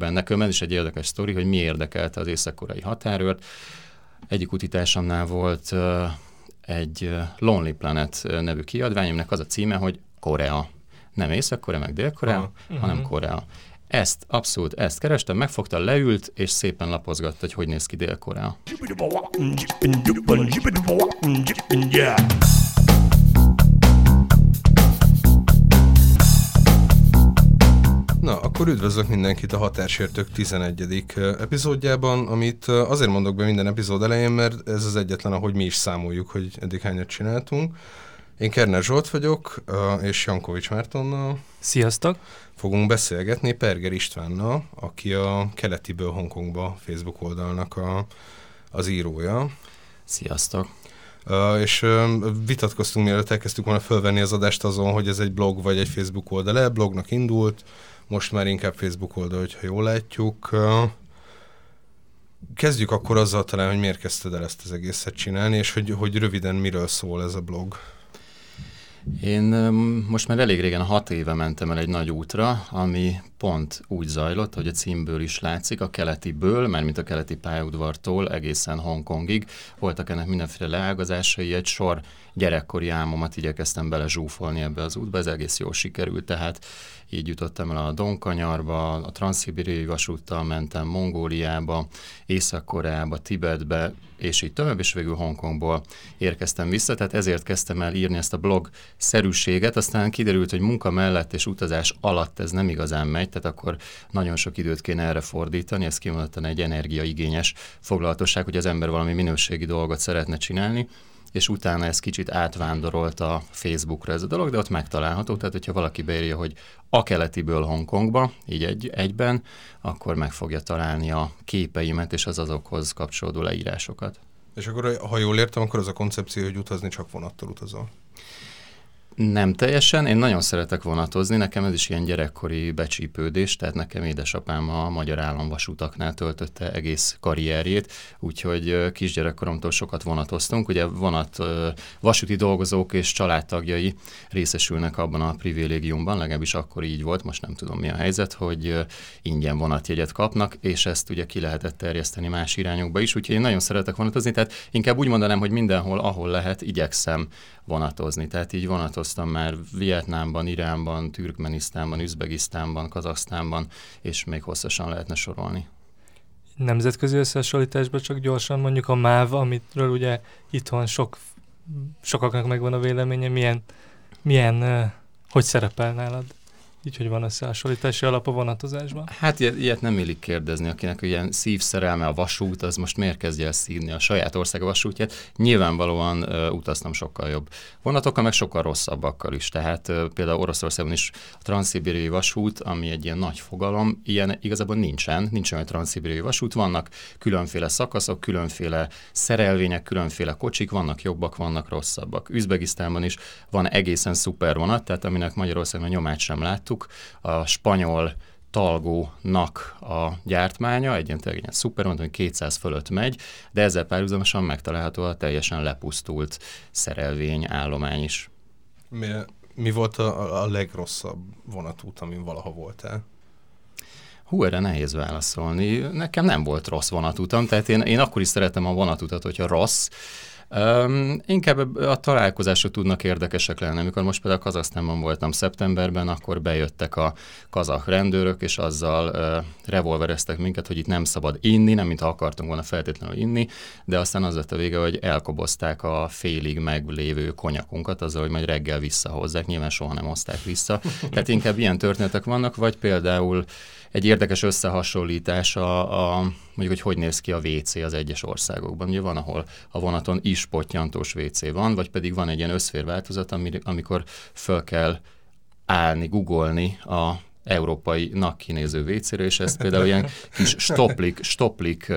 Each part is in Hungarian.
benne. Ez is egy érdekes sztori, hogy mi érdekelte az észak-koreai határőrt. Egyik utitásomnál volt egy Lonely Planet nevű kiadvány, aminek az a címe, hogy Korea. Nem Észak-Korea, meg Dél-Korea, ah, hanem uh-huh. Korea. Ezt, abszolút ezt kerestem, megfogta, leült, és szépen lapozgatta, hogy hogy néz ki Dél-Korea. Na, akkor üdvözlök mindenkit a Határsértők 11. epizódjában, amit azért mondok be minden epizód elején, mert ez az egyetlen, ahogy mi is számoljuk, hogy eddig hányat csináltunk. Én Kerner Zsolt vagyok, és Jankovics Mártonnal. Sziasztok! Fogunk beszélgetni Perger Istvánnal, aki a Keletiből Hongkongba Facebook oldalnak a, az írója. Sziasztok! Uh, és uh, vitatkoztunk, mielőtt elkezdtük volna fölvenni az adást azon, hogy ez egy blog vagy egy Facebook oldal-e. Blognak indult, most már inkább Facebook oldal, hogyha jól látjuk. Kezdjük akkor azzal talán, hogy miért kezdted el ezt az egészet csinálni, és hogy, hogy röviden miről szól ez a blog. Én most már elég régen, hat éve mentem el egy nagy útra, ami pont úgy zajlott, hogy a címből is látszik, a mert mint a keleti pályaudvartól egészen Hongkongig. Voltak ennek mindenféle leágazásai, egy sor gyerekkori álmomat igyekeztem bele zsúfolni ebbe az útba, ez egész jól sikerült, tehát így jutottam el a Donkanyarba, a Transzibériai vasúttal mentem Mongóliába, Észak-Koreába, Tibetbe, és így tovább, és végül Hongkongból érkeztem vissza, tehát ezért kezdtem el írni ezt a blog szerűséget, aztán kiderült, hogy munka mellett és utazás alatt ez nem igazán megy, tehát akkor nagyon sok időt kéne erre fordítani, ez kimondottan egy energiaigényes foglalatosság, hogy az ember valami minőségi dolgot szeretne csinálni, és utána ez kicsit átvándorolt a Facebookra ez a dolog, de ott megtalálható, tehát hogyha valaki beírja, hogy a keletiből Hongkongba, így egy, egyben, akkor meg fogja találni a képeimet és az azokhoz kapcsolódó leírásokat. És akkor, ha jól értem, akkor az a koncepció, hogy utazni csak vonattal utazol. Nem teljesen, én nagyon szeretek vonatozni, nekem ez is ilyen gyerekkori becsípődés, tehát nekem édesapám a Magyar Államvasutaknál töltötte egész karrierjét, úgyhogy kisgyerekkoromtól sokat vonatoztunk, ugye vonat vasúti dolgozók és családtagjai részesülnek abban a privilégiumban, legalábbis akkor így volt, most nem tudom mi a helyzet, hogy ingyen vonatjegyet kapnak, és ezt ugye ki lehetett terjeszteni más irányokba is, úgyhogy én nagyon szeretek vonatozni, tehát inkább úgy mondanám, hogy mindenhol, ahol lehet, igyekszem vonatozni. Tehát így vonatoztam már Vietnámban, Iránban, Türkmenisztánban, Üzbegisztánban, Kazaksztánban, és még hosszasan lehetne sorolni. Nemzetközi összehasonlításban csak gyorsan mondjuk a MÁV, amitről ugye itthon sok, sokaknak megvan a véleménye, milyen, milyen hogy szerepel nálad? Így, hogy van összehasonlítási alap a vonatozásban? Hát ilyet, nem illik kérdezni, akinek ilyen szívszerelme a vasút, az most miért kezdje el szívni a saját ország vasútját? Nyilvánvalóan uh, utaztam sokkal jobb vonatokkal, meg sokkal rosszabbakkal is. Tehát uh, például Oroszországban is a transzibériai vasút, ami egy ilyen nagy fogalom, ilyen igazából nincsen, nincsen olyan transzibériai vasút, vannak különféle szakaszok, különféle szerelvények, különféle kocsik, vannak jobbak, vannak rosszabbak. Üzbegisztánban is van egészen szuper vonat, tehát aminek Magyarországon a nyomát sem lát, láttuk, a spanyol Talgónak a gyártmánya, egy ilyen, egy ilyen szuper, mondtam, hogy 200 fölött megy, de ezzel párhuzamosan megtalálható a teljesen lepusztult szerelvény állomány is. Mi, mi volt a, a legrosszabb vonatút, amin valaha voltál? Hú, erre nehéz válaszolni. Nekem nem volt rossz vonatutam, tehát én, én akkor is szeretem a vonatutat, hogyha rossz, Um, inkább a találkozások tudnak érdekesek lenni. Amikor most például Kazasztánban voltam szeptemberben, akkor bejöttek a kazak rendőrök, és azzal uh, revolvereztek minket, hogy itt nem szabad inni, nem mintha akartunk volna feltétlenül inni, de aztán az lett a vége, hogy elkobozták a félig meglévő konyakunkat, azzal, hogy majd reggel visszahozzák, nyilván soha nem hozták vissza. Tehát inkább ilyen történetek vannak, vagy például egy érdekes összehasonlítás a, a mondjuk, hogy hogy néz ki a WC az egyes országokban. Ugye van, ahol a vonaton is pottyantós WC van, vagy pedig van egy ilyen összférváltozat, amikor föl kell állni, googolni a európai nak kinéző vécére, és ezt például ilyen kis stoplik, stoplik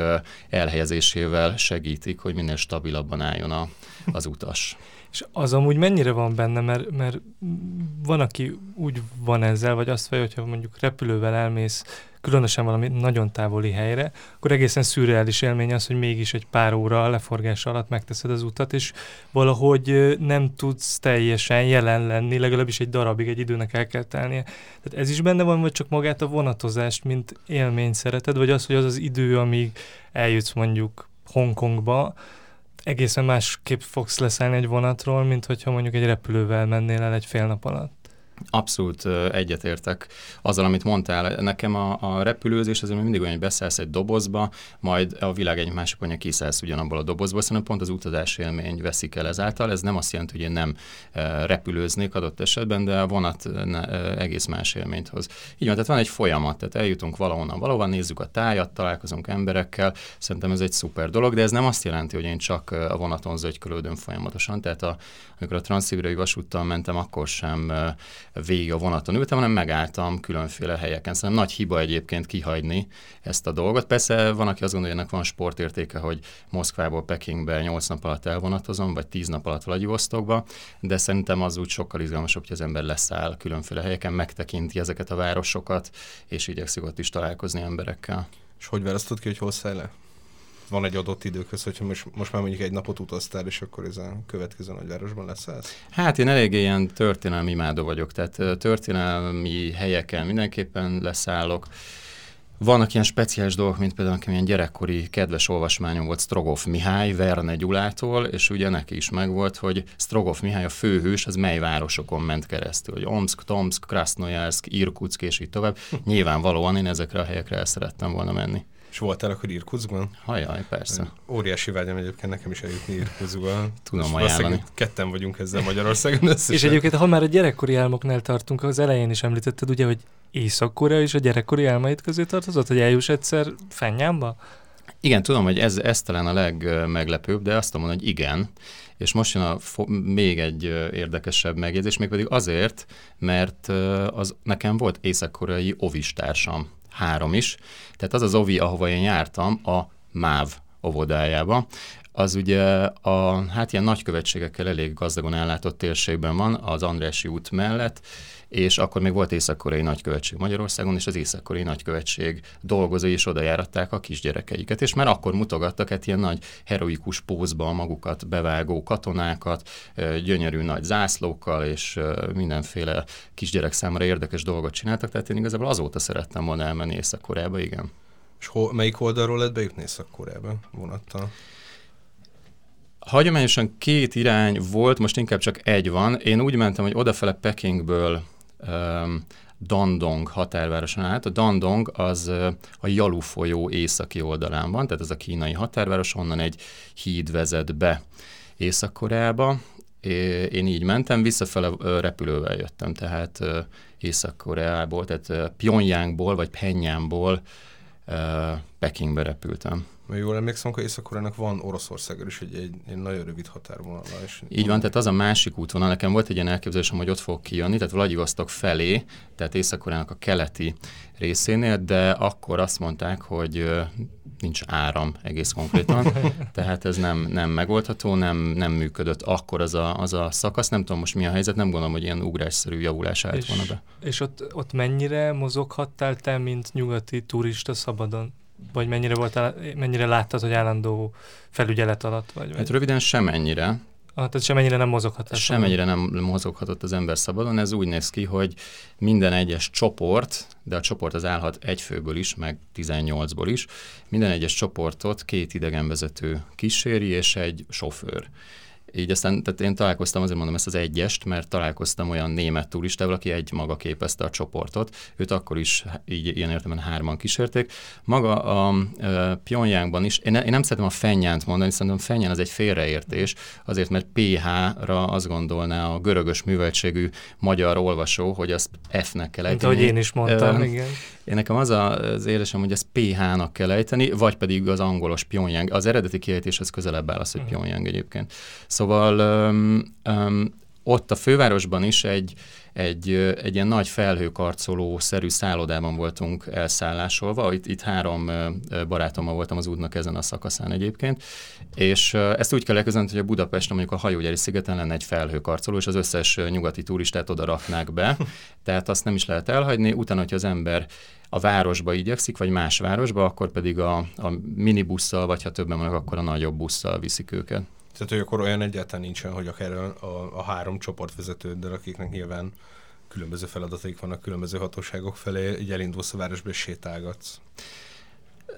elhelyezésével segítik, hogy minél stabilabban álljon a, az utas. És az amúgy mennyire van benne, mert, mert van, aki úgy van ezzel, vagy azt vallja, hogyha mondjuk repülővel elmész különösen valami nagyon távoli helyre, akkor egészen szürreális élmény az, hogy mégis egy pár óra a leforgás alatt megteszed az utat, és valahogy nem tudsz teljesen jelen lenni, legalábbis egy darabig, egy időnek el kell telnie. Tehát ez is benne van, vagy csak magát a vonatozást, mint élmény szereted, vagy az, hogy az az idő, amíg eljutsz mondjuk Hongkongba, egészen másképp fogsz leszállni egy vonatról, mint hogyha mondjuk egy repülővel mennél el egy fél nap alatt. Abszolút egyetértek azzal, amit mondtál. Nekem a, a repülőzés azért mindig olyan, hogy beszállsz egy dobozba, majd a világ egy másik pontja kiszállsz ugyanabból a dobozból, szerintem pont az utazás élmény veszik el ezáltal. Ez nem azt jelenti, hogy én nem repülőznék adott esetben, de a vonat egész más élményt hoz. Így van, tehát van egy folyamat, tehát eljutunk valahonnan valahova, nézzük a tájat, találkozunk emberekkel, szerintem ez egy szuper dolog, de ez nem azt jelenti, hogy én csak a vonaton zögykölődöm folyamatosan, tehát a, amikor a transzibériai vasúttal mentem, akkor sem végig a vonaton ültem, hanem megálltam különféle helyeken. Szerintem nagy hiba egyébként kihagyni ezt a dolgot. Persze van, aki azt gondolja, hogy ennek van sportértéke, hogy Moszkvából Pekingbe 8 nap alatt elvonatozom, vagy 10 nap alatt Vladivostokba, de szerintem az úgy sokkal izgalmasabb, hogy az ember leszáll különféle helyeken, megtekinti ezeket a városokat, és igyekszik ott is találkozni emberekkel. És hogy választod ki, hogy hol le? Van egy adott időköz, hogyha most, most már mondjuk egy napot utaztál, és akkor ez a következő nagyvárosban lesz ez? Hát én elég ilyen történelmi imádó vagyok, tehát történelmi helyeken mindenképpen leszállok. Vannak ilyen speciális dolgok, mint például nekem ilyen gyerekkori kedves olvasmányom volt Strogov Mihály, Verne Gyulától, és ugye neki is megvolt, hogy Strogov Mihály a főhős, az mely városokon ment keresztül, hogy Omsk, Tomsk, Krasnojarsk, Irkutsk és így tovább. Nyilvánvalóan én ezekre a helyekre el szerettem volna menni. És voltál akkor Irkutzban? Hajaj, persze. Óriási vágyam egyébként nekem is eljutni Irkutzba. Tudom ajánlani. Ketten vagyunk ezzel Magyarországon összesen. És egyébként, ha már a gyerekkori álmoknál tartunk, az elején is említetted, ugye, hogy Észak-Korea is a gyerekkori álmaid közé tartozott, hogy eljuss egyszer Fennyámba? Igen, tudom, hogy ez, ez talán a legmeglepőbb, de azt mondom, hogy igen. És most jön a fo- még egy érdekesebb megjegyzés, mégpedig azért, mert az nekem volt észak-koreai ovistársam három is. Tehát az az ovi, ahova én jártam, a MÁV óvodájába, az ugye a, hát ilyen nagykövetségekkel elég gazdagon ellátott térségben van, az Andrási út mellett, és akkor még volt észak-koreai nagykövetség Magyarországon, és az észak-koreai nagykövetség dolgozói is oda járatták a kisgyerekeiket, és már akkor mutogattak egy ilyen nagy heroikus pózban magukat bevágó katonákat, gyönyörű nagy zászlókkal, és mindenféle kisgyerek számára érdekes dolgot csináltak, tehát én igazából azóta szerettem volna elmenni Észak-Koreába, igen. És hol, melyik oldalról lehet bejutni Észak-Koreába vonattal? Hagyományosan két irány volt, most inkább csak egy van. Én úgy mentem, hogy odafele Pekingből Dandong határvároson át. A Dandong az a Jalu folyó északi oldalán van, tehát ez a kínai határváros, onnan egy híd vezet be Észak-Koreába. Én így mentem, visszafele repülővel jöttem, tehát Észak-Koreából, tehát Pyongyangból vagy Penyámból Pekingbe repültem. Mert jól emlékszem, hogy észak van Oroszországgal is egy, egy, egy nagyon rövid határvonal. És Így van, tehát az a másik útvonal. Nekem volt egy ilyen elképzelésem, hogy ott fog kijönni, tehát Vladivostok felé, tehát észak a keleti részénél, de akkor azt mondták, hogy nincs áram egész konkrétan, tehát ez nem, nem megoldható, nem, nem működött akkor az a, az a szakasz, nem tudom most mi a helyzet, nem gondolom, hogy ilyen ugrásszerű javulás állt volna be. És ott, ott mennyire mozoghattál te, mint nyugati turista szabadon? Vagy mennyire, volt, mennyire láttad, hogy állandó felügyelet alatt vagy? Hát röviden semennyire. Ah, tehát semennyire nem mozoghatott. Semennyire nem mozoghatott az ember szabadon. Ez úgy néz ki, hogy minden egyes csoport, de a csoport az állhat egy főből is, meg 18-ból is, minden egyes csoportot két idegenvezető kíséri és egy sofőr. Így aztán, tehát én találkoztam, azért mondom ezt az egyest, mert találkoztam olyan német turistával, aki egy maga képezte a csoportot. Őt akkor is így ilyen értelemben hárman kísérték. Maga a e, Pyongyangban is, én, én nem szeretem a fennyánt mondani, szerintem fennyán az egy félreértés, azért mert PH-ra azt gondolná a görögös műveltségű magyar olvasó, hogy azt F-nek kell ejteni. Mint ahogy én is mondtam, uh, igen. Én nekem az az érzésem, hogy ezt PH-nak kell ejteni, vagy pedig az angolos Pyongyang. Az eredeti kiejtéshez közelebb áll az, hogy mhm. Pyongyang egyébként. Szóval um, um, ott a fővárosban is egy, egy, egy ilyen nagy felhőkarcoló-szerű szállodában voltunk elszállásolva, itt, itt három barátommal voltam az útnak ezen a szakaszán egyébként, és ezt úgy kell elkezdeni, hogy a Budapesten mondjuk a hajógyári szigeten lenne egy felhőkarcoló, és az összes nyugati turistát oda raknák be, tehát azt nem is lehet elhagyni, utána, hogyha az ember a városba igyekszik, vagy más városba, akkor pedig a, a minibusszal, vagy ha többen vannak, akkor a nagyobb busszal viszik őket. Tehát, hogy akkor olyan egyáltalán nincsen, hogy akár a, a, a három csoportvezetőddel, akiknek nyilván különböző feladataik vannak különböző hatóságok felé, így elindulsz a városba és sétálgatsz.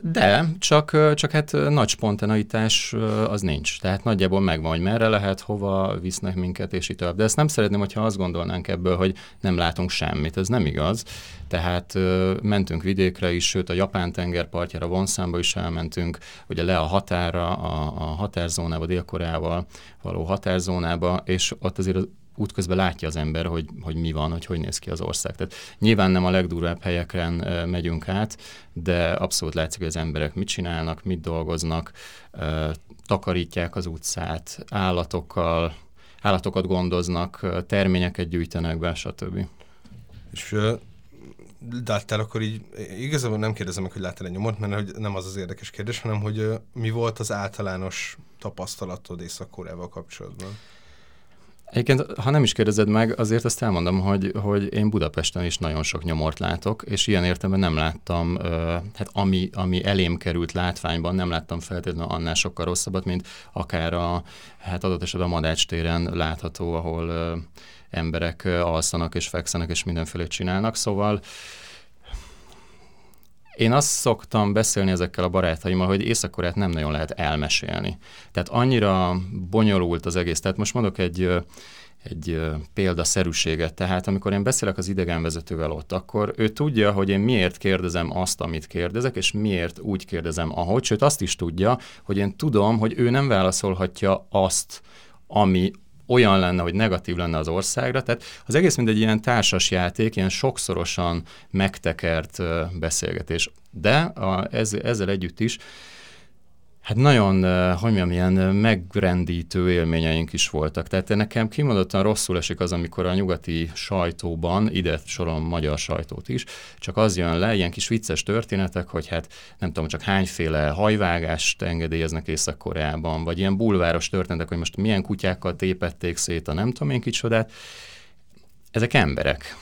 De, csak, csak hát nagy spontaneitás az nincs. Tehát nagyjából megvan, hogy merre lehet, hova visznek minket, és így tovább. De ezt nem szeretném, hogyha azt gondolnánk ebből, hogy nem látunk semmit. Ez nem igaz. Tehát mentünk vidékre is, sőt a Japán tengerpartjára, Vonszámba is elmentünk, ugye le a határa, a, a határzónába, Dél-Koreával való határzónába, és ott azért útközben látja az ember, hogy, hogy mi van, hogy hogy néz ki az ország. Tehát nyilván nem a legdurvább helyeken megyünk át, de abszolút látszik, hogy az emberek mit csinálnak, mit dolgoznak, takarítják az utcát, állatokkal, állatokat gondoznak, terményeket gyűjtenek be, stb. És láttál akkor így, igazából nem kérdezem meg, hogy láttál egy nyomot, mert nem az az érdekes kérdés, hanem hogy mi volt az általános tapasztalatod Észak-Koreával kapcsolatban? Egyébként, ha nem is kérdezed meg, azért azt elmondom, hogy, hogy én Budapesten is nagyon sok nyomort látok, és ilyen értelemben nem láttam, hát ami, ami elém került látványban, nem láttam feltétlenül annál sokkal rosszabbat, mint akár a, hát adott esetben a Madács téren látható, ahol emberek alszanak és fekszenek és mindenféle csinálnak, szóval én azt szoktam beszélni ezekkel a barátaimmal, hogy észak nem nagyon lehet elmesélni. Tehát annyira bonyolult az egész. Tehát most mondok egy, egy példaszerűséget. Tehát amikor én beszélek az idegenvezetővel ott, akkor ő tudja, hogy én miért kérdezem azt, amit kérdezek, és miért úgy kérdezem, ahogy, sőt azt is tudja, hogy én tudom, hogy ő nem válaszolhatja azt, ami olyan lenne, hogy negatív lenne az országra. Tehát az egész mint egy ilyen társas játék, ilyen sokszorosan megtekert beszélgetés. De a, ez, ezzel együtt is Hát nagyon, hogy mondjam, ilyen megrendítő élményeink is voltak. Tehát nekem kimondottan rosszul esik az, amikor a nyugati sajtóban, ide sorolom magyar sajtót is, csak az jön le, ilyen kis vicces történetek, hogy hát nem tudom, csak hányféle hajvágást engedélyeznek Észak-Koreában, vagy ilyen bulváros történetek, hogy most milyen kutyákkal tépették szét a nem tudom én kicsodát. Ezek emberek.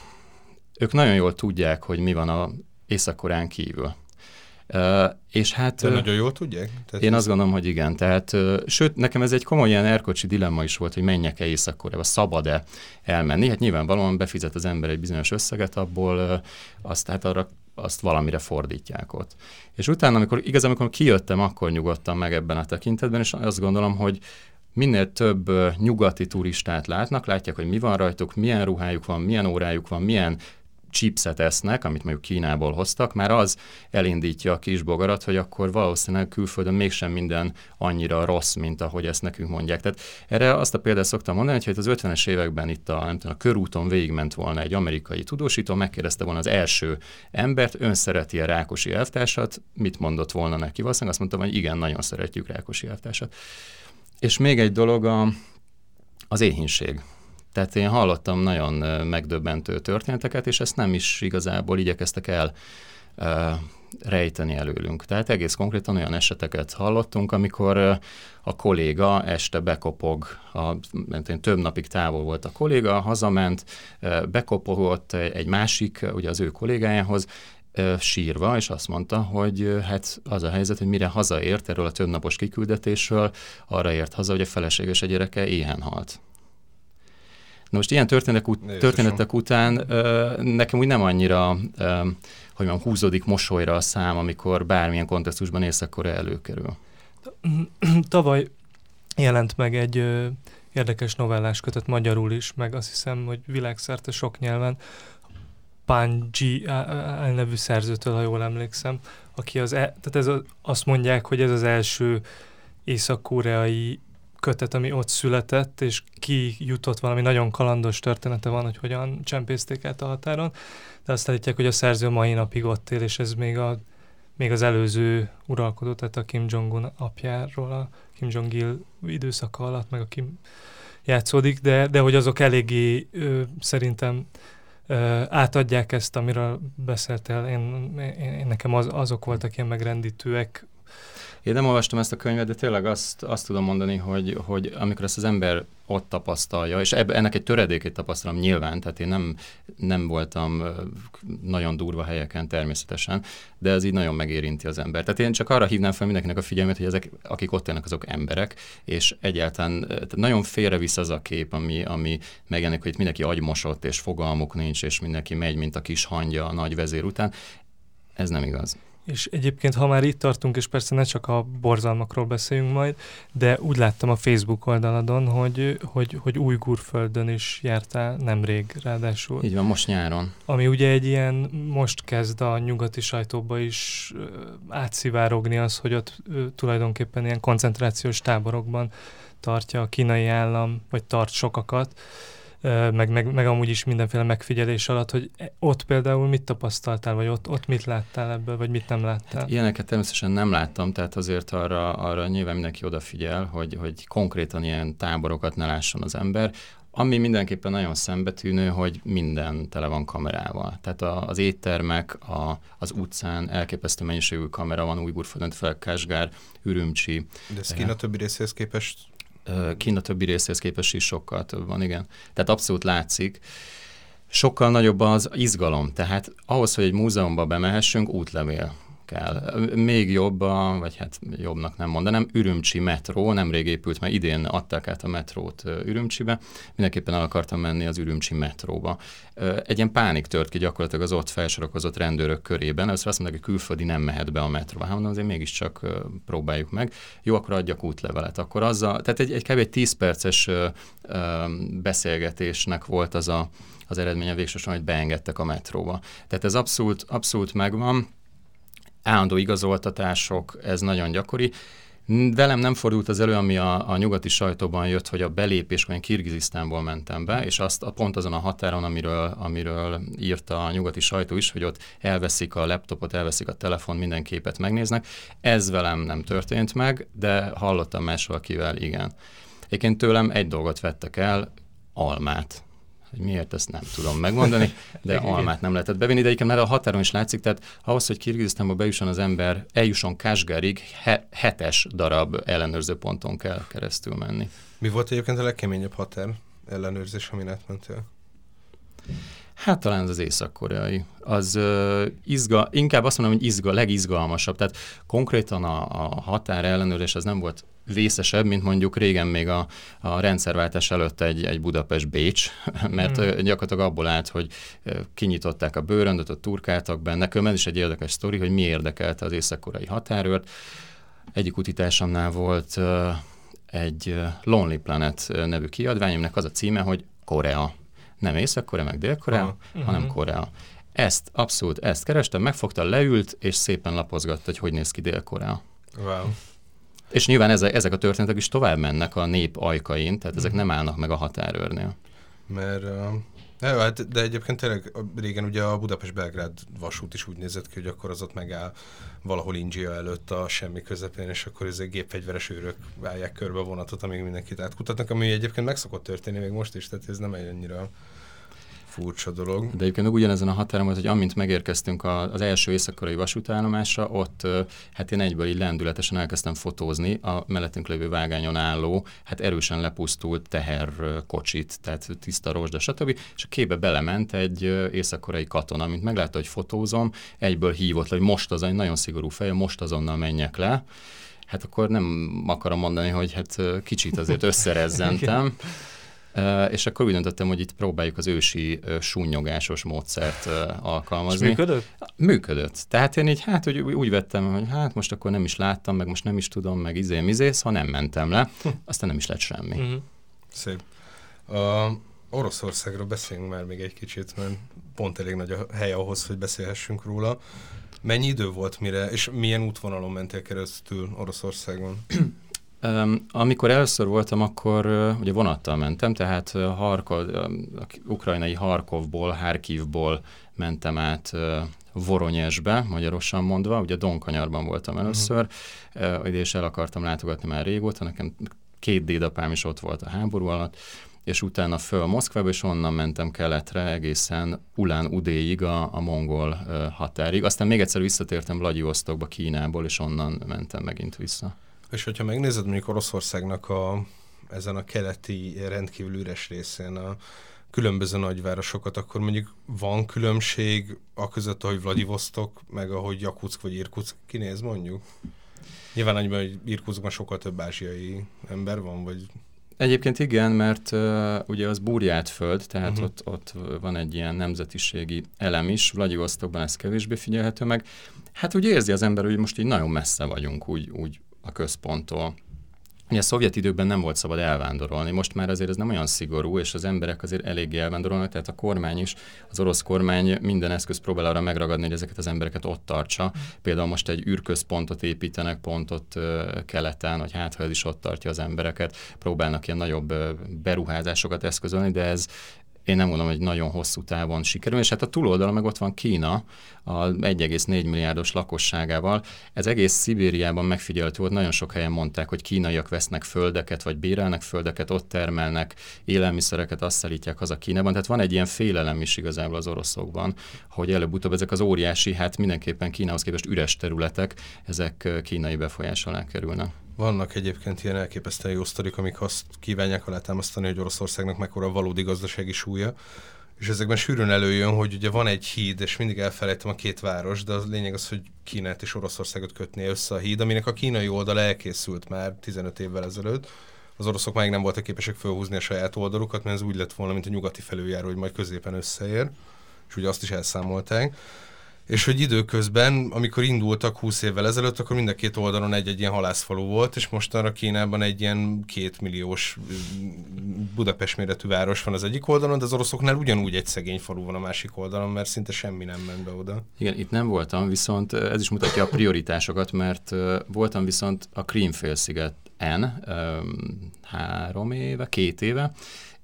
Ők nagyon jól tudják, hogy mi van a Észak-Koreán kívül és hát... De nagyon jól tudják? Tehát én azt gondolom, hogy igen. Tehát, sőt, nekem ez egy komoly ilyen erkocsi dilemma is volt, hogy menjek-e észak szabad-e elmenni. Hát nyilvánvalóan befizet az ember egy bizonyos összeget, abból azt, hát arra azt valamire fordítják ott. És utána, amikor igaz, amikor kijöttem, akkor nyugodtam meg ebben a tekintetben, és azt gondolom, hogy minél több nyugati turistát látnak, látják, hogy mi van rajtuk, milyen ruhájuk van, milyen órájuk van, milyen chipset esznek, amit mondjuk Kínából hoztak, már az elindítja a kis bogarat, hogy akkor valószínűleg külföldön mégsem minden annyira rossz, mint ahogy ezt nekünk mondják. Tehát erre azt a példát szoktam mondani, hogy az 50-es években itt a, nem tudom, a körúton végigment volna egy amerikai tudósító, megkérdezte volna az első embert, ön szereti a Rákosi elvtársat, mit mondott volna neki? Valószínűleg azt mondtam, hogy igen, nagyon szeretjük Rákosi elvtársat. És még egy dolog a, az éhínség. Tehát én hallottam nagyon megdöbbentő történeteket, és ezt nem is igazából igyekeztek el rejteni előlünk. Tehát egész konkrétan olyan eseteket hallottunk, amikor a kolléga este bekopog, a, én több napig távol volt a kolléga, hazament, bekopogott egy másik, ugye az ő kollégájához, sírva, és azt mondta, hogy hát az a helyzet, hogy mire hazaért erről a többnapos kiküldetésről, arra ért haza, hogy a feleséges a gyereke éhen halt. Na most ilyen történetek, ut- történetek után ö, nekem úgy nem annyira, ö, hogy mondjam, húzódik mosolyra a szám, amikor bármilyen kontextusban észak előkerül. Tavaly jelent meg egy ö, érdekes novellás kötet magyarul is, meg azt hiszem, hogy világszerte sok nyelven, Panji elnevű szerzőtől, ha jól emlékszem, aki az, e, tehát ez a, azt mondják, hogy ez az első észak-koreai kötet, ami ott született, és ki jutott valami nagyon kalandos története van, hogy hogyan csempészték át a határon, de azt állítják, hogy a szerző mai napig ott él, és ez még, a, még az előző uralkodó, tehát a Kim Jong-un apjáról, a Kim Jong-il időszaka alatt, meg a Kim játszódik, de, de hogy azok eléggé ö, szerintem ö, átadják ezt, amiről beszéltél. Én, én, én nekem az, azok voltak ilyen megrendítőek, én nem olvastam ezt a könyvet, de tényleg azt, azt tudom mondani, hogy, hogy amikor ezt az ember ott tapasztalja, és ebb, ennek egy töredékét tapasztalom nyilván, tehát én nem, nem voltam nagyon durva helyeken természetesen, de ez így nagyon megérinti az ember. Tehát én csak arra hívnám fel mindenkinek a figyelmet, hogy ezek, akik ott élnek, azok emberek, és egyáltalán nagyon félrevisz az a kép, ami, ami megjelenik, hogy itt mindenki agymosott, és fogalmuk nincs, és mindenki megy, mint a kis hangja a nagy vezér után. Ez nem igaz. És egyébként, ha már itt tartunk, és persze ne csak a borzalmakról beszéljünk majd, de úgy láttam a Facebook oldaladon, hogy, hogy, hogy Újgurföldön is jártál nemrég ráadásul. Így van, most nyáron. Ami ugye egy ilyen, most kezd a nyugati sajtóba is átszivárogni az, hogy ott tulajdonképpen ilyen koncentrációs táborokban tartja a kínai állam, vagy tart sokakat, meg, meg, meg amúgy is mindenféle megfigyelés alatt, hogy e, ott például mit tapasztaltál, vagy ott, ott mit láttál ebből, vagy mit nem láttál? Hát ilyeneket természetesen nem láttam, tehát azért arra, arra nyilván mindenki odafigyel, hogy, hogy konkrétan ilyen táborokat ne lásson az ember. Ami mindenképpen nagyon szembetűnő, hogy minden tele van kamerával. Tehát a, az éttermek, a, az utcán elképesztő mennyiségű kamera van, Újburföldön fel, Kásgár, Ürümcsi. De ez Kína többi részéhez képest Kína többi részéhez képest is sokkal több van, igen. Tehát abszolút látszik. Sokkal nagyobb az izgalom, tehát ahhoz, hogy egy múzeumba bemehessünk, útlevél kell. Még jobb, a, vagy hát jobbnak nem mondanám, Ürümcsi metró, nemrég épült, mert idén adták át a metrót Ürümcsibe, mindenképpen el akartam menni az Ürümcsi metróba. Egy ilyen pánik tört ki gyakorlatilag az ott felsorokozott rendőrök körében, először azt mondták, hogy külföldi nem mehet be a metróba, hát mondom, azért mégiscsak próbáljuk meg. Jó, akkor adjak útlevelet. Akkor azzal, tehát egy, egy kb. egy 10 perces beszélgetésnek volt az a, az eredménye végsősorban, hogy beengedtek a metróba. Tehát ez abszolút, abszolút megvan állandó igazoltatások, ez nagyon gyakori. Velem nem fordult az elő, ami a, a nyugati sajtóban jött, hogy a belépés, én Kirgizisztánból mentem be, és azt a, pont azon a határon, amiről, amiről írta a nyugati sajtó is, hogy ott elveszik a laptopot, elveszik a telefon, minden képet megnéznek. Ez velem nem történt meg, de hallottam más valakivel, igen. Egyébként tőlem egy dolgot vettek el, almát hogy miért ezt nem tudom megmondani, de almát nem lehetett bevinni, de egyébként már a határon is látszik, tehát ahhoz, hogy Kirgizisztánba bejusson az ember, eljusson Kásgárig, he- hetes darab ellenőrző ponton kell keresztül menni. Mi volt egyébként a legkeményebb határ ellenőrzés, amin átmentél? Hát talán az észak-koreai. Az uh, izga, inkább azt mondom, hogy izga, legizgalmasabb. Tehát konkrétan a, a határ ellenőrzés az nem volt vészesebb, mint mondjuk régen még a, a rendszerváltás előtt egy, egy Budapest-Bécs, mert hmm. gyakorlatilag abból állt, hogy kinyitották a bőröndöt, ott turkáltak benne. Nekem is egy érdekes sztori, hogy mi érdekelte az észak-koreai határőrt. Egyik utitásomnál volt uh, egy Lonely Planet nevű kiadvány, aminek az a címe, hogy Korea nem Észak-Korea, meg Dél-Korea, uh-huh. hanem mhm. Korea. Ezt, abszolút ezt kerestem, megfogta, leült, és szépen lapozgatta, hogy hogy néz ki Dél-Korea. Wow. És nyilván ezek, ezek a történetek is tovább mennek a nép ajkain, tehát ezek uh-huh. nem állnak meg a határőrnél. Mert uh, Ja, hát, de egyébként tényleg régen ugye a Budapest-Belgrád vasút is úgy nézett ki, hogy akkor az ott megáll valahol India előtt a semmi közepén, és akkor ez egy gépfegyveres őrök állják körbe a vonatot, amíg mindenkit átkutatnak, ami egyébként meg szokott történni még most is, tehát ez nem egy annyira furcsa dolog. De egyébként ugyanezen a határon volt, hogy amint megérkeztünk az első északkorai vasútállomásra, ott hát én egyből így lendületesen elkezdtem fotózni a mellettünk lévő vágányon álló, hát erősen lepusztult teherkocsit, tehát tiszta rozsda, stb. És a képbe belement egy északkorai katona, amint meglátta, hogy fotózom, egyből hívott le, hogy most az egy nagyon szigorú fej, most azonnal menjek le. Hát akkor nem akarom mondani, hogy hát kicsit azért összerezzentem. És akkor úgy döntöttem, hogy itt próbáljuk az ősi súnyogásos módszert alkalmazni. És működött? Működött. Tehát én így hát úgy, úgy vettem, hogy hát most akkor nem is láttam, meg most nem is tudom, meg izé mizész, ha nem mentem le, hm. aztán nem is lett semmi. Uh-huh. Szép. Uh, Oroszországról beszéljünk már még egy kicsit, mert pont elég nagy a hely ahhoz, hogy beszélhessünk róla. Mennyi idő volt mire, és milyen útvonalon mentél keresztül Oroszországon? Amikor először voltam, akkor ugye vonattal mentem, tehát Harkov, ukrajnai Harkovból, Harkivból mentem át Voronyesbe, magyarosan mondva, ugye Donkanyarban voltam először, uh-huh. uh, és el akartam látogatni már régóta, nekem két dédapám is ott volt a háború alatt, és utána föl Moszkvába, és onnan mentem keletre egészen Ulán Udéig a, a mongol határig. Aztán még egyszer visszatértem Vladivostokba Kínából, és onnan mentem megint vissza. És hogyha megnézed mondjuk Oroszországnak a, ezen a keleti rendkívül üres részén a különböző nagyvárosokat, akkor mondjuk van különbség a között, ahogy Vladivostok, meg ahogy Jakutsk vagy Irkutsk kinéz mondjuk? Nyilván annyiban, hogy Irkutskban sokkal több ázsiai ember van, vagy Egyébként igen, mert uh, ugye az burját föld, tehát uh-huh. ott, ott van egy ilyen nemzetiségi elem is, Vladivostokban ez kevésbé figyelhető meg. Hát úgy érzi az ember, hogy most így nagyon messze vagyunk úgy, úgy a központtól. Ugye a szovjet időkben nem volt szabad elvándorolni, most már azért ez nem olyan szigorú, és az emberek azért eléggé elvándorolnak, tehát a kormány is, az orosz kormány minden eszköz próbál arra megragadni, hogy ezeket az embereket ott tartsa. Például most egy űrközpontot építenek pont ott keleten, hogy hát ha ez is ott tartja az embereket, próbálnak ilyen nagyobb beruházásokat eszközölni, de ez én nem mondom, hogy nagyon hosszú távon sikerül, és hát a túloldalon meg ott van Kína, a 1,4 milliárdos lakosságával. Ez egész Szibériában megfigyelhető volt, nagyon sok helyen mondták, hogy kínaiak vesznek földeket, vagy bérelnek földeket, ott termelnek élelmiszereket, azt szállítják haza Kínában. Tehát van egy ilyen félelem is igazából az oroszokban, hogy előbb-utóbb ezek az óriási, hát mindenképpen Kínához képest üres területek, ezek kínai befolyás alá kerülnek. Vannak egyébként ilyen elképesztően jó sztorik, amik azt kívánják alátámasztani, hogy Oroszországnak mekkora valódi gazdasági súlya. És ezekben sűrűn előjön, hogy ugye van egy híd, és mindig elfelejtem a két város, de a lényeg az, hogy Kínát és Oroszországot kötné össze a híd, aminek a kínai oldal elkészült már 15 évvel ezelőtt. Az oroszok még nem voltak képesek felhúzni a saját oldalukat, mert ez úgy lett volna, mint a nyugati felüljáró, hogy majd középen összeér, és ugye azt is elszámolták és hogy időközben, amikor indultak 20 évvel ezelőtt, akkor mind a két oldalon egy-egy ilyen halászfalu volt, és mostanra Kínában egy ilyen két milliós Budapest méretű város van az egyik oldalon, de az oroszoknál ugyanúgy egy szegény falu van a másik oldalon, mert szinte semmi nem ment be oda. Igen, itt nem voltam, viszont ez is mutatja a prioritásokat, mert voltam viszont a Krímfélsziget N három éve, két éve,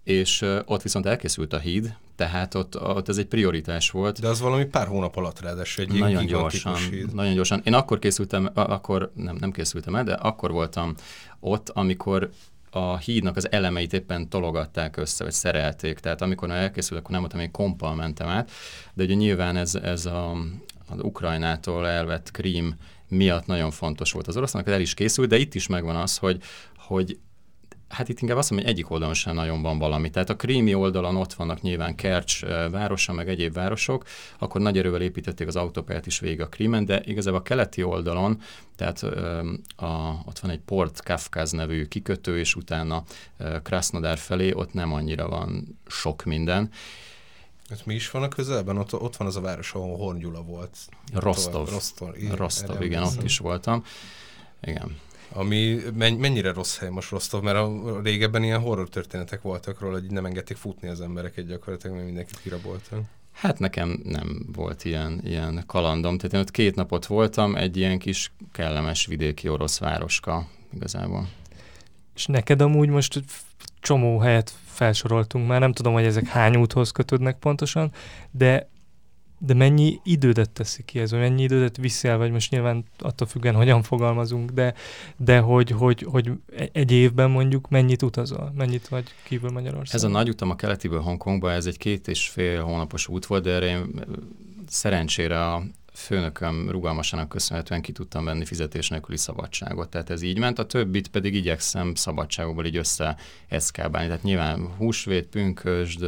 és ott viszont elkészült a híd, tehát ott, ott ez egy prioritás volt. De az valami pár hónap alatt ráadásul egy nagyon gyorsan, híd. nagyon gyorsan. Én akkor készültem, akkor nem, nem készültem el, de akkor voltam ott, amikor a hídnak az elemeit éppen tologatták össze, vagy szerelték. Tehát amikor elkészült, akkor nem voltam, még kompal mentem át, de ugye nyilván ez, ez a, az Ukrajnától elvett krím miatt nagyon fontos volt az orosznak, el is készült, de itt is megvan az, hogy, hogy Hát itt inkább azt mondom, hogy egyik oldalon sem nagyon van valami. Tehát a krími oldalon ott vannak nyilván Kercs városa, meg egyéb városok, akkor nagy erővel építették az autópályát is végig a krímen, de igazából a keleti oldalon, tehát a, ott van egy Port Kafkaz nevű kikötő, és utána Krasnodar felé ott nem annyira van sok minden. Hát mi is van a közelben? Ott, ott van az a város, ahol Horn volt. Rostov. Rostov, igen, Rostov, igen ott is voltam. Igen. Ami mennyire rossz hely most Rostov, mert a, régebben ilyen horror történetek voltak róla, hogy nem engedték futni az embereket gyakorlatilag, mert mindenkit kiraboltak. Hát nekem nem volt ilyen, ilyen kalandom. Tehát én ott két napot voltam, egy ilyen kis kellemes vidéki orosz városka igazából. És neked amúgy most csomó helyet felsoroltunk már, nem tudom, hogy ezek hány úthoz kötődnek pontosan, de de mennyi idődet teszi ki ez, vagy mennyi idődet viszel, vagy most nyilván attól függően hogyan fogalmazunk, de, de hogy, hogy, hogy egy évben mondjuk mennyit utazol, mennyit vagy kívül Magyarországon? Ez a nagy utam a keletiből Hongkongba, ez egy két és fél hónapos út volt, de erre én szerencsére a főnököm rugalmasának köszönhetően ki tudtam venni fizetés nélküli szabadságot. Tehát ez így ment, a többit pedig igyekszem szabadságokból így összeeszkábálni. Tehát nyilván húsvét, pünkösd,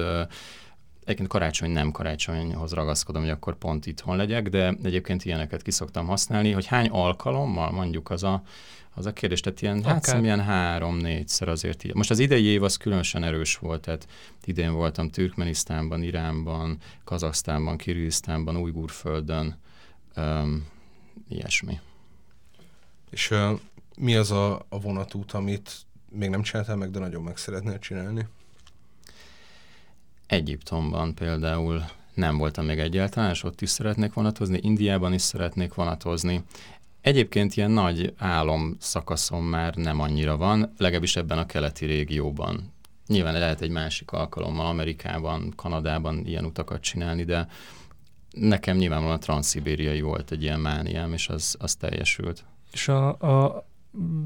Egyébként karácsony nem karácsonyhoz ragaszkodom, hogy akkor pont itthon legyek, de egyébként ilyeneket ki szoktam használni, hogy hány alkalommal mondjuk az a, az a kérdés, tehát ilyen, hát Akár. hát ilyen három-négyszer azért így. Most az idei év az különösen erős volt, tehát idén voltam Türkmenisztánban, Iránban, Kazasztánban, Kirgisztánban, Ujgurföldön, um, ilyesmi. És uh, mi az a, a vonatút, amit még nem csináltál meg, de nagyon meg szeretnél csinálni? Egyiptomban például nem voltam még egyáltalán, és ott is szeretnék vonatozni, Indiában is szeretnék vonatozni. Egyébként ilyen nagy álom szakaszom már nem annyira van, legalábbis ebben a keleti régióban. Nyilván lehet egy másik alkalommal Amerikában, Kanadában ilyen utakat csinálni, de nekem nyilvánvalóan a transzibériai volt egy ilyen mániám, és az, az teljesült. És a, a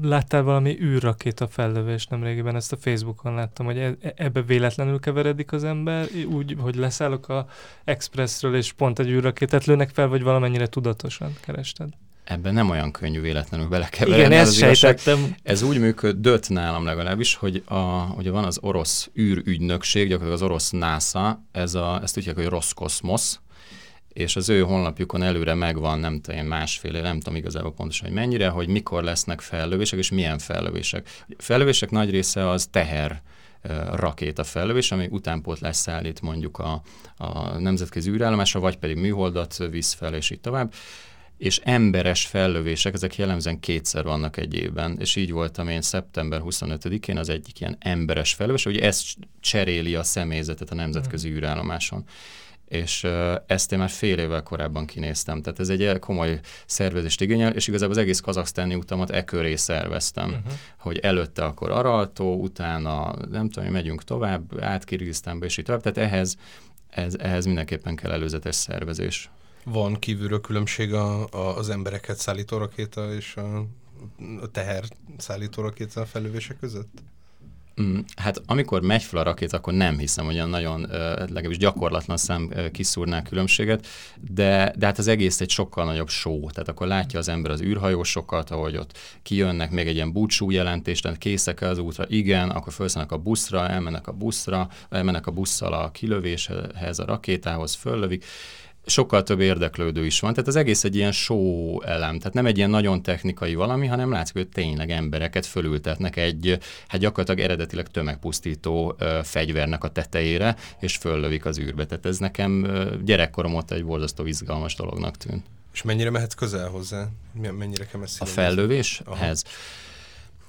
láttál valami űrrakéta fellövés nemrégiben, ezt a Facebookon láttam, hogy e- ebbe véletlenül keveredik az ember, úgy, hogy leszállok a Expressről, és pont egy űrrakétát lőnek fel, vagy valamennyire tudatosan kerested? Ebben nem olyan könnyű véletlenül belekeverni. Igen, ezt sejtettem. Ez úgy működött nálam legalábbis, hogy a, ugye van az orosz űrügynökség, gyakorlatilag az orosz NASA, ez a, ezt úgy hívják, hogy Roszkoszmosz, és az ő honlapjukon előre megvan, nem tudom, másfél, nem tudom igazából pontosan, hogy mennyire, hogy mikor lesznek fellövések, és milyen fellövések. A fellövések nagy része az teher rakéta fellövés, ami utánpótlás szállít mondjuk a, a nemzetközi űrállomásra, vagy pedig műholdat visz fel, és így tovább és emberes fellövések, ezek jellemzően kétszer vannak egy évben, és így voltam én szeptember 25-én az egyik ilyen emberes fellövés, hogy ez cseréli a személyzetet a nemzetközi hmm. űrállomáson és ezt én már fél évvel korábban kinéztem. Tehát ez egy komoly szervezést igényel, és igazából az egész kazaksztáni utamat e köré szerveztem, uh-huh. hogy előtte akkor Araltó, utána nem tudom, megyünk tovább, át Kirgisztánba, és így tovább. Tehát ehhez, ez, ehhez mindenképpen kell előzetes szervezés. Van kívülről különbség a, a, az embereket szállító rakéta és a, teher szállító rakéta felülvése között? Mm, hát amikor megy fel a rakéta, akkor nem hiszem, hogy olyan nagyon, legalábbis gyakorlatlan szem kiszúrná különbséget, de, de hát az egész egy sokkal nagyobb show. Tehát akkor látja az ember az űrhajósokat, ahogy ott kijönnek, még egy ilyen búcsú jelentést, tehát készek az útra, igen, akkor felszállnak a buszra, elmennek a buszra, elmennek a busszal a kilövéshez, a rakétához, föllövik, sokkal több érdeklődő is van. Tehát az egész egy ilyen show elem, tehát nem egy ilyen nagyon technikai valami, hanem látszik, hogy tényleg embereket fölültetnek egy, hát gyakorlatilag eredetileg tömegpusztító ö, fegyvernek a tetejére, és föllövik az űrbe. Tehát ez nekem ö, gyerekkorom óta egy borzasztó izgalmas dolognak tűnt. És mennyire mehetsz közel hozzá? Mennyire kell A fellövéshez?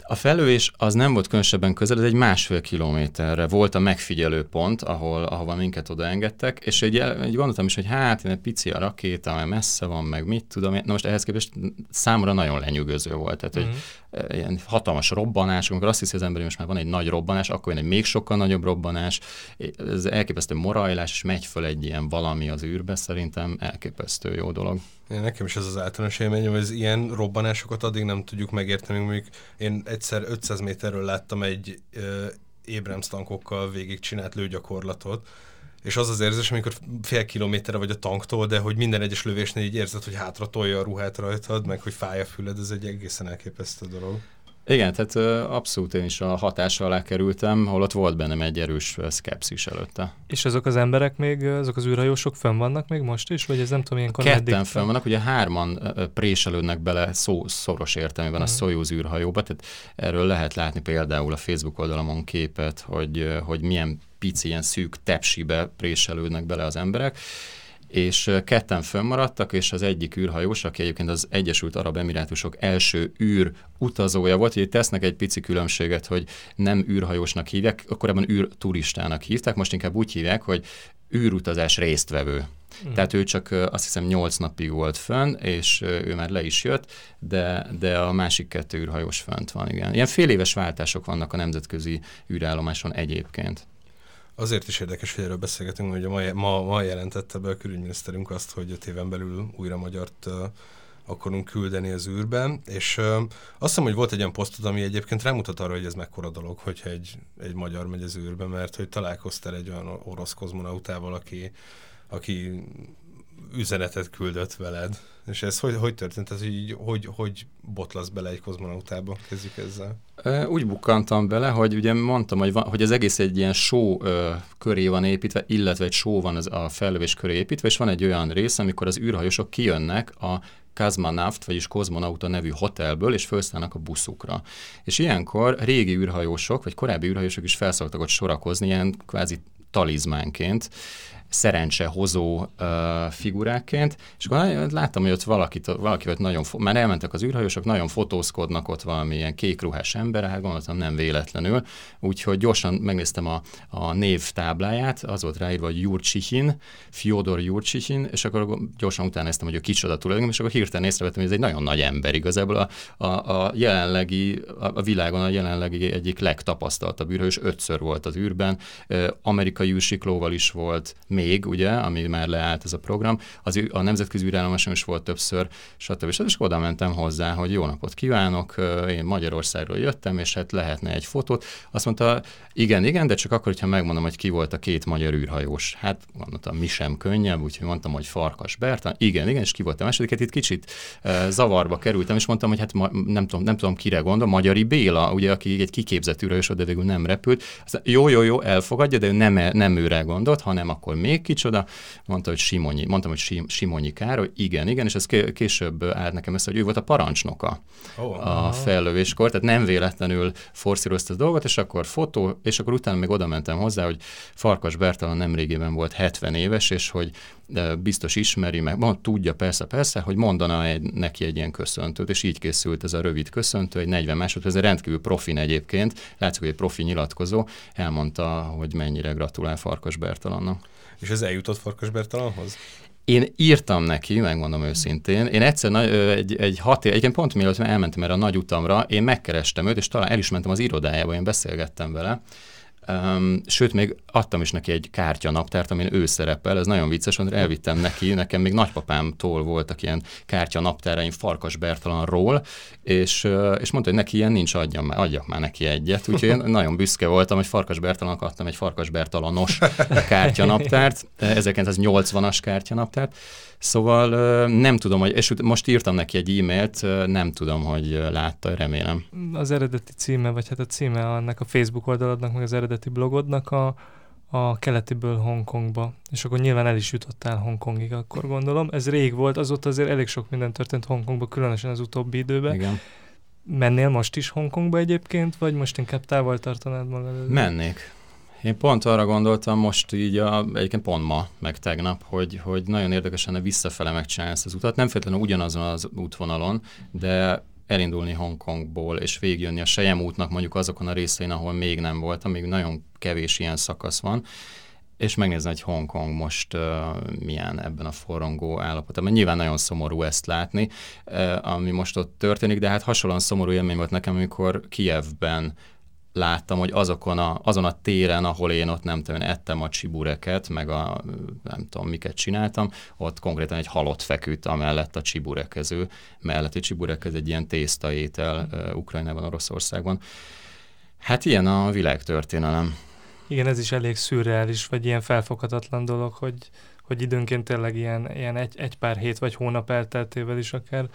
A felőés az nem volt különösebben közel, ez egy másfél kilométerre volt a megfigyelő pont, ahol, ahova minket odaengedtek, és egy, egy gondoltam is, hogy hát egy pici a rakéta, mert messze van, meg mit tudom. Na most ehhez képest számomra nagyon lenyűgöző volt. Tehát, mm-hmm. hogy mhm. e, ilyen hatalmas robbanás, amikor azt hiszi az ember, hogy most már van egy nagy robbanás, akkor jön egy még sokkal nagyobb robbanás, ez elképesztő morajlás, és megy föl egy ilyen valami az űrbe, szerintem elképesztő jó dolog. Nekem is ez az általános élményem, hogy az ilyen robbanásokat addig nem tudjuk megérteni, mondjuk én egyszer 500 méterről láttam egy Abrams tankokkal végig csinált lőgyakorlatot, és az az érzés, amikor fél kilométerre vagy a tanktól, de hogy minden egyes lövésnél így érzed, hogy hátra tolja a ruhát rajtad, meg hogy fáj a füled, ez egy egészen elképesztő dolog. Igen, tehát abszolút én is a hatása alá kerültem, holott volt bennem egy erős szkepszis előtte. És azok az emberek még, azok az űrhajósok fönn vannak még most is, vagy ez nem tudom, ilyenkor Ketten fönn vannak, ugye hárman préselődnek bele szó, szoros értelmében uh-huh. a mhm. Soyuz űrhajóba, tehát erről lehet látni például a Facebook oldalamon képet, hogy, hogy milyen pici, ilyen szűk tepsibe préselődnek bele az emberek, és ketten fönnmaradtak, és az egyik űrhajós, aki egyébként az Egyesült Arab Emirátusok első űr utazója volt, hogy tesznek egy pici különbséget, hogy nem űrhajósnak hívják, korábban űrturistának hívták, most inkább úgy hívják, hogy űrutazás résztvevő. Mm. Tehát ő csak azt hiszem 8 napig volt fönn, és ő már le is jött, de, de a másik kettő űrhajós fönt van, igen. Ilyen fél éves váltások vannak a nemzetközi űrállomáson egyébként. Azért is érdekes, hogy erről beszélgetünk, hogy ma, ma, ma jelentette be a külügyminiszterünk azt, hogy öt éven belül újra magyart uh, akarunk küldeni az űrben, és uh, azt hiszem, hogy volt egy olyan posztod, ami egyébként rámutat arra, hogy ez mekkora dolog, hogyha egy, egy magyar megy az űrbe, mert hogy találkoztál egy olyan orosz kozmonautával, aki, aki üzenetet küldött veled. És ez hogy, hogy történt? Ez így, hogy, hogy botlasz bele egy kozmonautába? Kezdjük ezzel. Úgy bukkantam bele, hogy ugye mondtam, hogy, van, hogy az egész egy ilyen ö, köré van építve, illetve egy show van az a fellövés köré építve, és van egy olyan rész, amikor az űrhajósok kijönnek a Kazmanaft, vagyis Kozmonauta nevű hotelből, és felszállnak a buszukra. És ilyenkor régi űrhajósok, vagy korábbi űrhajósok is felszoktak ott sorakozni, ilyen kvázi talizmánként, szerencsehozó uh, figurákként, és akkor láttam, hogy ott valaki, valaki ott nagyon, már elmentek az űrhajósok, nagyon fotózkodnak ott valamilyen kékruhás ember, hát gondoltam nem véletlenül, úgyhogy gyorsan megnéztem a, a név tábláját, az volt ráírva, hogy Jurcsihin, Fyodor Jurcsihin, és akkor gyorsan utána néztem, hogy a kicsoda tulajdonképpen, és akkor hirtelen észrevettem, hogy ez egy nagyon nagy ember igazából a, a, a jelenlegi, a, a világon a jelenlegi egyik legtapasztaltabb űrhős, ötször volt az űrben, amerikai űrsiklóval is volt, még, ugye, ami már leállt ez a program, az a nemzetközi űrállomáson is volt többször, stb. És, és oda mentem hozzá, hogy jó napot kívánok, én Magyarországról jöttem, és hát lehetne egy fotót. Azt mondta, igen, igen, de csak akkor, hogyha megmondom, hogy ki volt a két magyar űrhajós. Hát mondtam, mi sem könnyebb, úgyhogy mondtam, hogy Farkas Berta. Igen, igen, és ki volt a másodiket. Itt kicsit zavarba kerültem, és mondtam, hogy hát ma, nem, tudom, nem tudom, kire gondol, Magyari Béla, ugye, aki egy kiképzett űrhajós, de végül nem repült. Aztán, jó, jó, jó, elfogadja, de ő nem, nem őre gondolt, hanem akkor még kicsoda. Mondta, hogy Simonyi, mondtam, hogy Sim, Simonyi Károly, igen, igen, és ez később állt nekem össze, hogy ő volt a parancsnoka oh, a fellövéskor, tehát nem véletlenül forszírozta a dolgot, és akkor fotó, és akkor utána még oda mentem hozzá, hogy Farkas Bertalan nemrégében volt 70 éves, és hogy biztos ismeri meg, mond, tudja persze, persze, hogy mondana egy, neki egy ilyen köszöntőt, és így készült ez a rövid köszöntő, egy 40 másodperc, ez rendkívül profin egyébként, látszik, hogy egy profi nyilatkozó, elmondta, hogy mennyire gratulál Farkas Bertalannak. És ez eljutott Farkas Bertalanhoz? Én írtam neki, megmondom őszintén, én egyszer egy, egy hat év, egyébként pont mielőtt elmentem erre a nagy utamra, én megkerestem őt, és talán el is mentem az irodájába, én beszélgettem vele, Sőt, még adtam is neki egy kártyanaptárt, amin ő szerepel, ez nagyon vicces, mert elvittem neki, nekem még nagypapámtól voltak ilyen kártyanaptáraim Farkas Bertalanról, és, és mondta, hogy neki ilyen nincs, adjam már, adjak már neki egyet. Úgyhogy én nagyon büszke voltam, hogy Farkas Bertalannak adtam egy Farkas Bertalanos kártyanaptárt, 1980-as kártyanaptárt, Szóval nem tudom, hogy, és most írtam neki egy e-mailt, nem tudom, hogy látta, remélem. Az eredeti címe, vagy hát a címe annak a Facebook oldaladnak, meg az eredeti blogodnak a, a keletiből Hongkongba, és akkor nyilván el is jutottál Hongkongig, akkor gondolom. Ez rég volt, azóta azért elég sok minden történt Hongkongba, különösen az utóbbi időben. Igen. Mennél most is Hongkongba egyébként, vagy most inkább távol tartanád magad? Mennék. Én pont arra gondoltam most így, a, egyébként pont ma, meg tegnap, hogy, hogy nagyon érdekes lenne visszafele megcsinálni ezt az utat. Nem feltétlenül ugyanazon az útvonalon, de elindulni Hongkongból, és végigjönni a Sejem útnak mondjuk azokon a részein, ahol még nem voltam, még nagyon kevés ilyen szakasz van, és megnézni, hogy Hongkong most uh, milyen ebben a forrongó állapotban. Nyilván nagyon szomorú ezt látni, uh, ami most ott történik, de hát hasonlóan szomorú élmény volt nekem, amikor Kievben láttam, hogy azokon a, azon a téren, ahol én ott nem tudom, ettem a csibureket, meg a nem tudom, miket csináltam, ott konkrétan egy halott feküdt amellett a csiburekező, melletti csiburek, ez egy ilyen tésztaétel uh, Ukrajnában, Oroszországban. Hát ilyen a világtörténelem. Igen, ez is elég szürreális, vagy ilyen felfoghatatlan dolog, hogy, hogy időnként tényleg ilyen, ilyen egy, egy pár hét vagy hónap elteltével is akár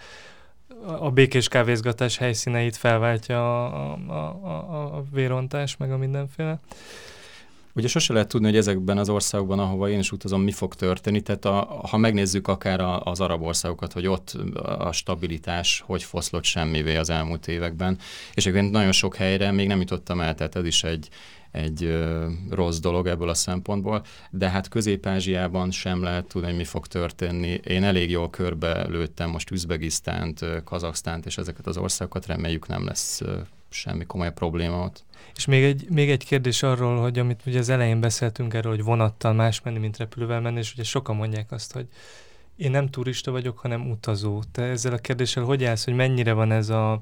a békés kávézgatás helyszíneit felváltja a, a, a, a vérontás, meg a mindenféle. Ugye sose lehet tudni, hogy ezekben az országokban, ahova én is utazom, mi fog történni. Tehát a, ha megnézzük akár a, az arab országokat, hogy ott a stabilitás hogy foszlott semmivé az elmúlt években, és egyébként nagyon sok helyre még nem jutottam el, tehát ez is egy, egy rossz dolog ebből a szempontból, de hát Közép-Ázsiában sem lehet tudni, hogy mi fog történni. Én elég jól körbe lőttem most Üzbegisztánt, Kazaksztánt és ezeket az országokat, reméljük nem lesz semmi komoly probléma ott. És még egy, még egy kérdés arról, hogy amit ugye az elején beszéltünk erről, hogy vonattal más menni, mint repülővel menni, és ugye sokan mondják azt, hogy én nem turista vagyok, hanem utazó. Te ezzel a kérdéssel hogy állsz, hogy mennyire van ez a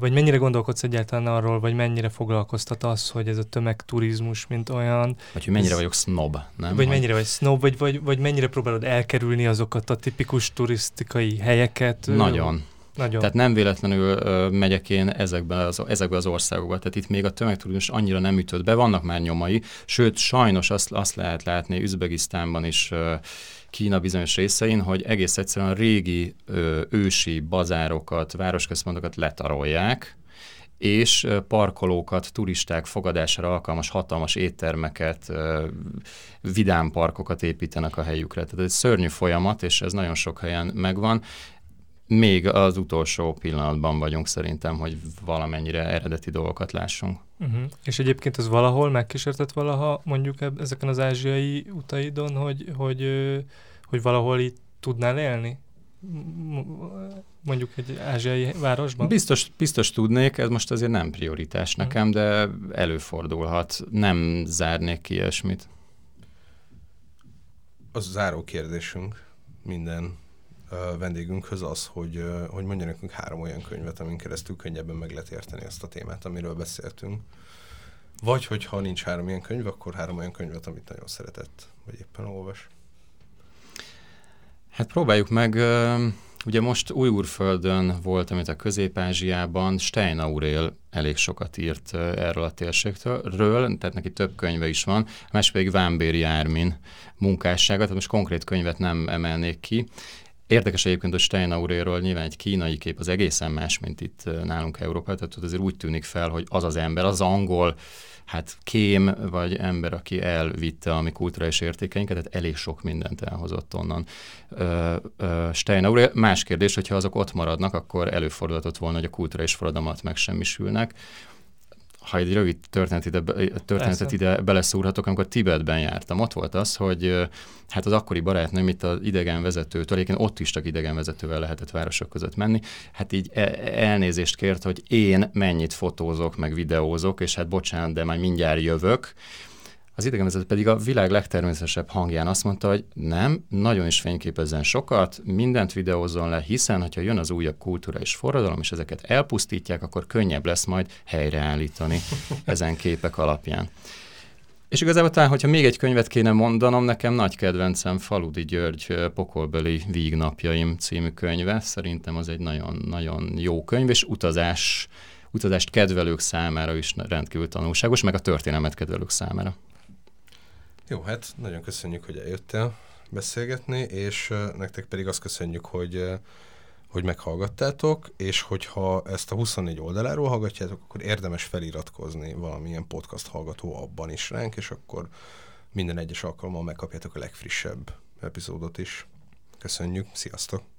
vagy mennyire gondolkodsz egyáltalán arról, vagy mennyire foglalkoztat az, hogy ez a tömegturizmus, mint olyan... Vagy hogy mennyire ez, vagyok snob, nem? Vagy mennyire vagy snob, vagy, vagy, vagy mennyire próbálod elkerülni azokat a tipikus turisztikai helyeket? Nagyon. Nagyon. Tehát nem véletlenül ö, megyek én ezekbe az, ezekbe az országokba. Tehát itt még a tömegturizmus annyira nem ütött be, vannak már nyomai, sőt, sajnos azt, azt lehet látni Üzbegisztánban is, ö, Kína bizonyos részein, hogy egész egyszerűen a régi ö, ősi bazárokat, városközpontokat letarolják, és parkolókat, turisták fogadására alkalmas hatalmas éttermeket, vidámparkokat építenek a helyükre. Tehát ez egy szörnyű folyamat, és ez nagyon sok helyen megvan. Még az utolsó pillanatban vagyunk szerintem, hogy valamennyire eredeti dolgokat lássunk. Uh-huh. És egyébként az valahol megkísértett valaha mondjuk ezeken az ázsiai utaidon, hogy, hogy, hogy valahol itt tudnál élni? mondjuk egy ázsiai városban? Biztos, biztos tudnék, ez most azért nem prioritás mhm. nekem, de előfordulhat. Nem zárnék ki ilyesmit. Az záró kérdésünk minden vendégünkhöz az, hogy, hogy mondja nekünk három olyan könyvet, amin keresztül könnyebben meg lehet érteni ezt a témát, amiről beszéltünk. Vagy hogyha nincs három ilyen könyv, akkor három olyan könyvet, amit nagyon szeretett, vagy éppen olvas. Hát próbáljuk meg, ugye most Újúrföldön volt, amit a Közép-Ázsiában, Stein Aurél elég sokat írt erről a térségről, tehát neki több könyve is van, más pedig Vámbéri Ármin munkássága, tehát most konkrét könyvet nem emelnék ki. Érdekes egyébként, hogy Stein Auréről nyilván egy kínai kép az egészen más, mint itt nálunk Európában, tehát azért úgy tűnik fel, hogy az az ember, az angol hát kém vagy ember, aki elvitte a mi kulturális értékeinket, tehát elég sok mindent elhozott onnan. Steiner más kérdés, hogyha azok ott maradnak, akkor előfordulhatott volna, hogy a kulturális forradalmat megsemmisülnek ha egy rövid történet ide, történetet ide beleszúrhatok, amikor Tibetben jártam, ott volt az, hogy hát az akkori barátnőm itt az idegenvezetőtől, egyébként ott is csak idegenvezetővel lehetett városok között menni, hát így e, elnézést kért, hogy én mennyit fotózok, meg videózok, és hát bocsánat, de már mindjárt jövök, az idegenvezető pedig a világ legtermészetesebb hangján azt mondta, hogy nem, nagyon is fényképezzen sokat, mindent videózzon le, hiszen, hogyha jön az újabb kulturális forradalom, és ezeket elpusztítják, akkor könnyebb lesz majd helyreállítani ezen képek alapján. És igazából talán, hogyha még egy könyvet kéne mondanom, nekem nagy kedvencem Faludi György Pokolbeli Vígnapjaim című könyve. Szerintem az egy nagyon-nagyon jó könyv, és utazás, utazást kedvelők számára is rendkívül tanulságos, meg a történelmet kedvelők számára. Jó, hát nagyon köszönjük, hogy eljöttél beszélgetni, és nektek pedig azt köszönjük, hogy hogy meghallgattátok, és hogyha ezt a 24 oldaláról hallgatjátok, akkor érdemes feliratkozni valamilyen podcast hallgató abban is ránk, és akkor minden egyes alkalommal megkapjátok a legfrissebb epizódot is. Köszönjük, sziasztok!